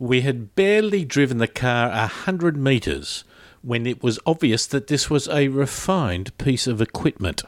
We had barely driven the car a hundred metres when it was obvious that this was a refined piece of equipment.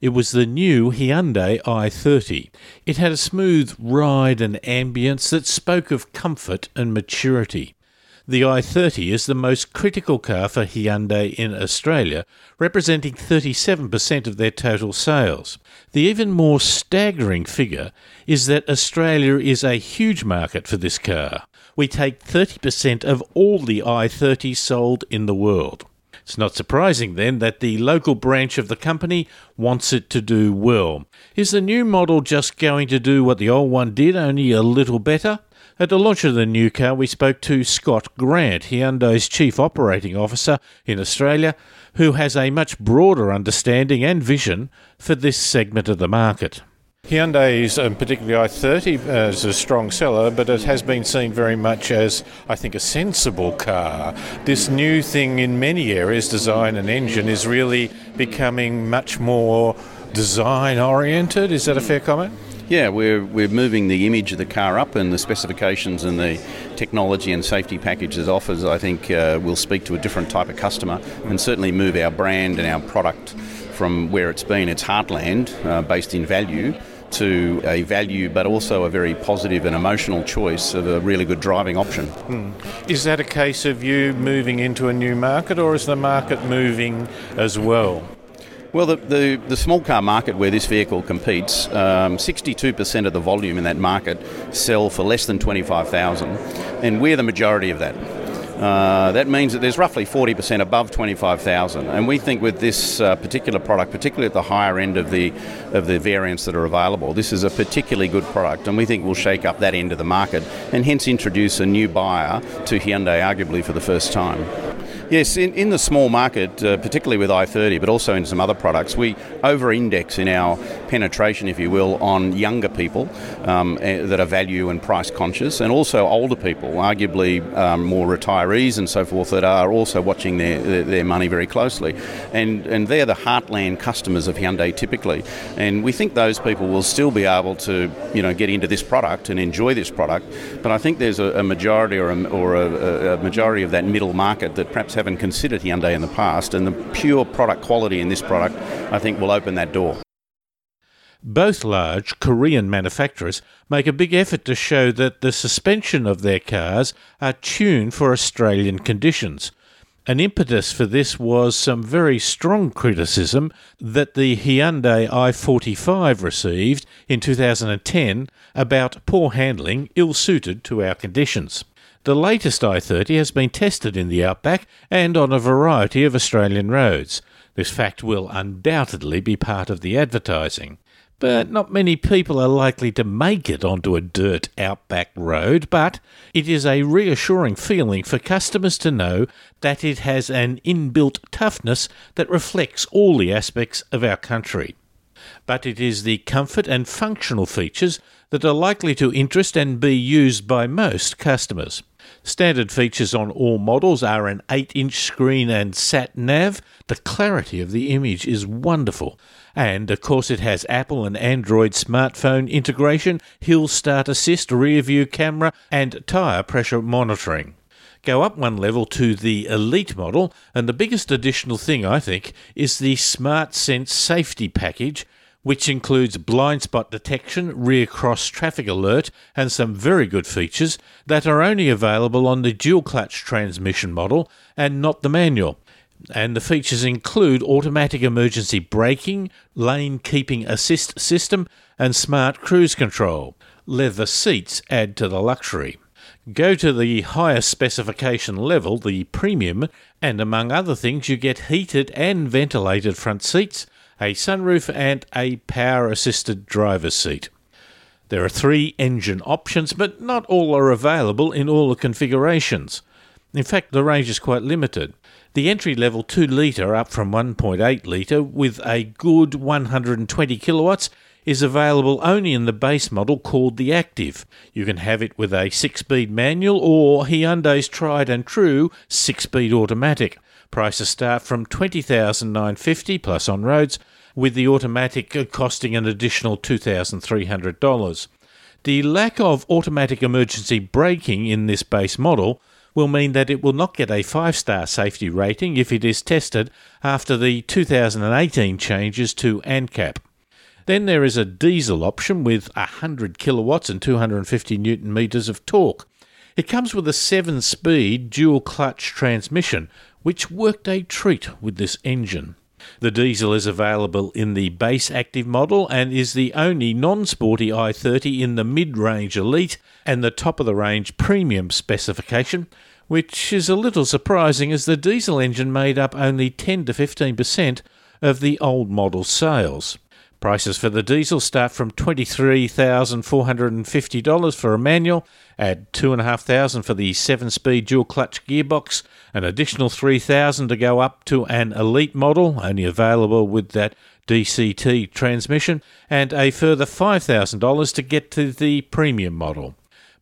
It was the new Hyundai i30. It had a smooth ride and ambience that spoke of comfort and maturity. The i30 is the most critical car for Hyundai in Australia, representing 37% of their total sales. The even more staggering figure is that Australia is a huge market for this car we take 30% of all the i30 sold in the world. It's not surprising then that the local branch of the company wants it to do well. Is the new model just going to do what the old one did, only a little better? At the launch of the new car, we spoke to Scott Grant, Hyundai's Chief Operating Officer in Australia, who has a much broader understanding and vision for this segment of the market. Hyundai's, um, particularly i30, uh, is a strong seller, but it has been seen very much as, I think, a sensible car. This new thing in many areas, design and engine, is really becoming much more design oriented. Is that a fair comment? Yeah, we're, we're moving the image of the car up and the specifications and the technology and safety packages offers, I think, uh, will speak to a different type of customer and certainly move our brand and our product from where it's been, its heartland, uh, based in value, to a value but also a very positive and emotional choice of a really good driving option. Hmm. Is that a case of you moving into a new market or is the market moving as well? Well, the, the, the, small car market where this vehicle competes, um, 62% of the volume in that market sell for less than 25,000, and we're the majority of that. Uh, that means that there's roughly 40% above 25,000, and we think with this uh, particular product, particularly at the higher end of the of the variants that are available, this is a particularly good product, and we think will shake up that end of the market, and hence introduce a new buyer to Hyundai, arguably for the first time. Yes, in, in the small market, uh, particularly with i30, but also in some other products, we over index in our penetration, if you will, on younger people um, eh, that are value and price conscious, and also older people, arguably um, more retirees and so forth, that are also watching their, their, money very closely. And, and they're the heartland customers of Hyundai typically. And we think those people will still be able to you know, get into this product and enjoy this product. But I think there's a, a majority or, a, or a, a majority of that middle market that perhaps haven't considered Hyundai in the past, and the pure product quality in this product, I think, will open that door. Both large Korean manufacturers make a big effort to show that the suspension of their cars are tuned for Australian conditions. An impetus for this was some very strong criticism that the Hyundai i45 received in 2010 about poor handling ill suited to our conditions. The latest i30 has been tested in the outback and on a variety of Australian roads. This fact will undoubtedly be part of the advertising. But not many people are likely to make it onto a dirt outback road, but it is a reassuring feeling for customers to know that it has an inbuilt toughness that reflects all the aspects of our country. But it is the comfort and functional features that are likely to interest and be used by most customers. Standard features on all models are an 8 inch screen and sat nav. The clarity of the image is wonderful. And of course, it has Apple and Android smartphone integration, hill start assist, rear view camera, and tyre pressure monitoring. Go up one level to the Elite model, and the biggest additional thing, I think, is the Smart Sense safety package which includes blind spot detection, rear cross traffic alert, and some very good features that are only available on the dual clutch transmission model and not the manual. And the features include automatic emergency braking, lane keeping assist system, and smart cruise control. Leather seats add to the luxury. Go to the higher specification level, the premium, and among other things, you get heated and ventilated front seats, a sunroof, and a power assisted driver's seat. There are three engine options, but not all are available in all the configurations. In fact, the range is quite limited. The entry level 2 litre up from 1.8 litre with a good 120 kilowatts is available only in the base model called the Active. You can have it with a 6 speed manual or Hyundai's tried and true 6 speed automatic. Prices start from $20,950 plus on roads, with the automatic costing an additional $2,300. The lack of automatic emergency braking in this base model will mean that it will not get a 5 star safety rating if it is tested after the 2018 changes to ANCAP. Then there is a diesel option with 100 kilowatts and 250 newton meters of torque. It comes with a 7 speed dual clutch transmission, which worked a treat with this engine. The diesel is available in the base active model and is the only non sporty i30 in the mid range elite and the top of the range premium specification, which is a little surprising as the diesel engine made up only 10 to 15% of the old model sales. Prices for the diesel start from $23,450 for a manual, add 2,500 for the 7 speed dual clutch gearbox, an additional 3,000 to go up to an elite model, only available with that DCT transmission, and a further $5,000 to get to the premium model.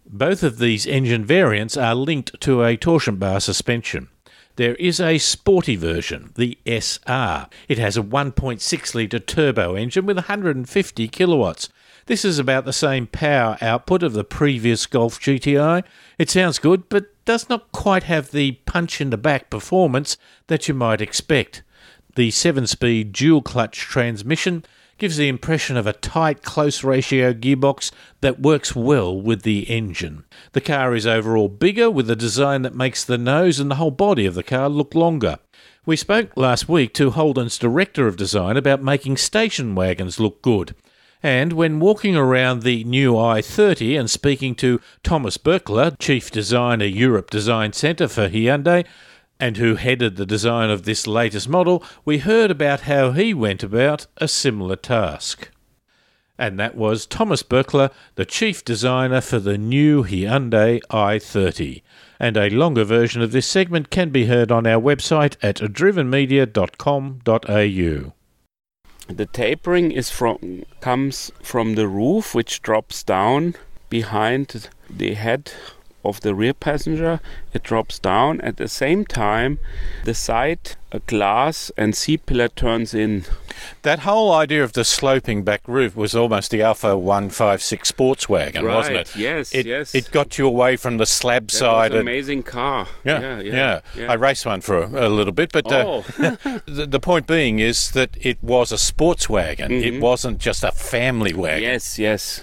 Both of these engine variants are linked to a torsion bar suspension. There is a sporty version, the SR. It has a 1.6 litre turbo engine with 150 kilowatts. This is about the same power output of the previous Golf GTI. It sounds good, but does not quite have the punch in the back performance that you might expect. The 7 speed dual clutch transmission gives the impression of a tight, close ratio gearbox that works well with the engine. The car is overall bigger with a design that makes the nose and the whole body of the car look longer. We spoke last week to Holden's director of design about making station wagons look good. And when walking around the new i30 and speaking to Thomas Bürkle, Chief Designer Europe Design Centre for Hyundai, and who headed the design of this latest model, we heard about how he went about a similar task. And that was Thomas Bürkle, the chief designer for the new Hyundai i30. And a longer version of this segment can be heard on our website at drivenmedia.com.au. The tapering is from comes from the roof which drops down behind the head of the rear passenger. It drops down. At the same time, the side a glass and C pillar turns in. That whole idea of the sloping back roof was almost the Alfa 156 sports wagon, right. wasn't it? Yes, it, yes. It got you away from the slab that side. Was an amazing car. yeah, yeah, yeah, yeah, yeah. I raced one for a, a little bit, but uh, Oh. the, the point being is that it was a sports wagon. It Mhm. wasn't just a family wagon. Yes, yes,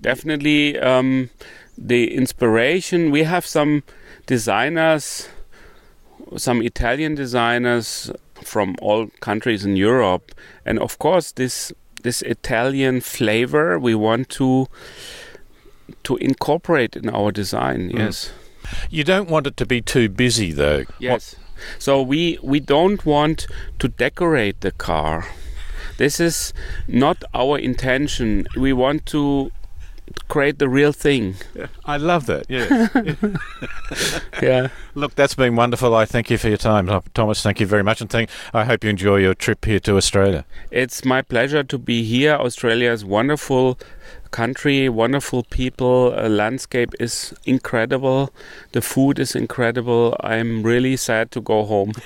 definitely. Um, the inspiration. We have some designers, some Italian designers from all countries in Europe, and of course this this Italian flavor we want to to incorporate in our design. Mm. Yes. You don't want it to be too busy, though. Yes. So we we don't want to decorate the car. This is not our intention. We want to create the real thing. I love that. Yeah. Yeah. Look, that's been wonderful. I thank you for your time, Thomas. Thank you very much, and thank. I hope you enjoy your trip here to Australia. It's my pleasure to be here. Australia is wonderful country, wonderful people. Uh, landscape is incredible. The food is incredible. I'm really sad to go home.